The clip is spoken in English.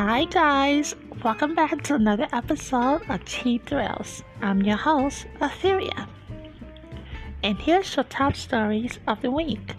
Hi, guys. Welcome back to another episode of Tea Thrills. I'm your host, Etheria. And here's your top stories of the week.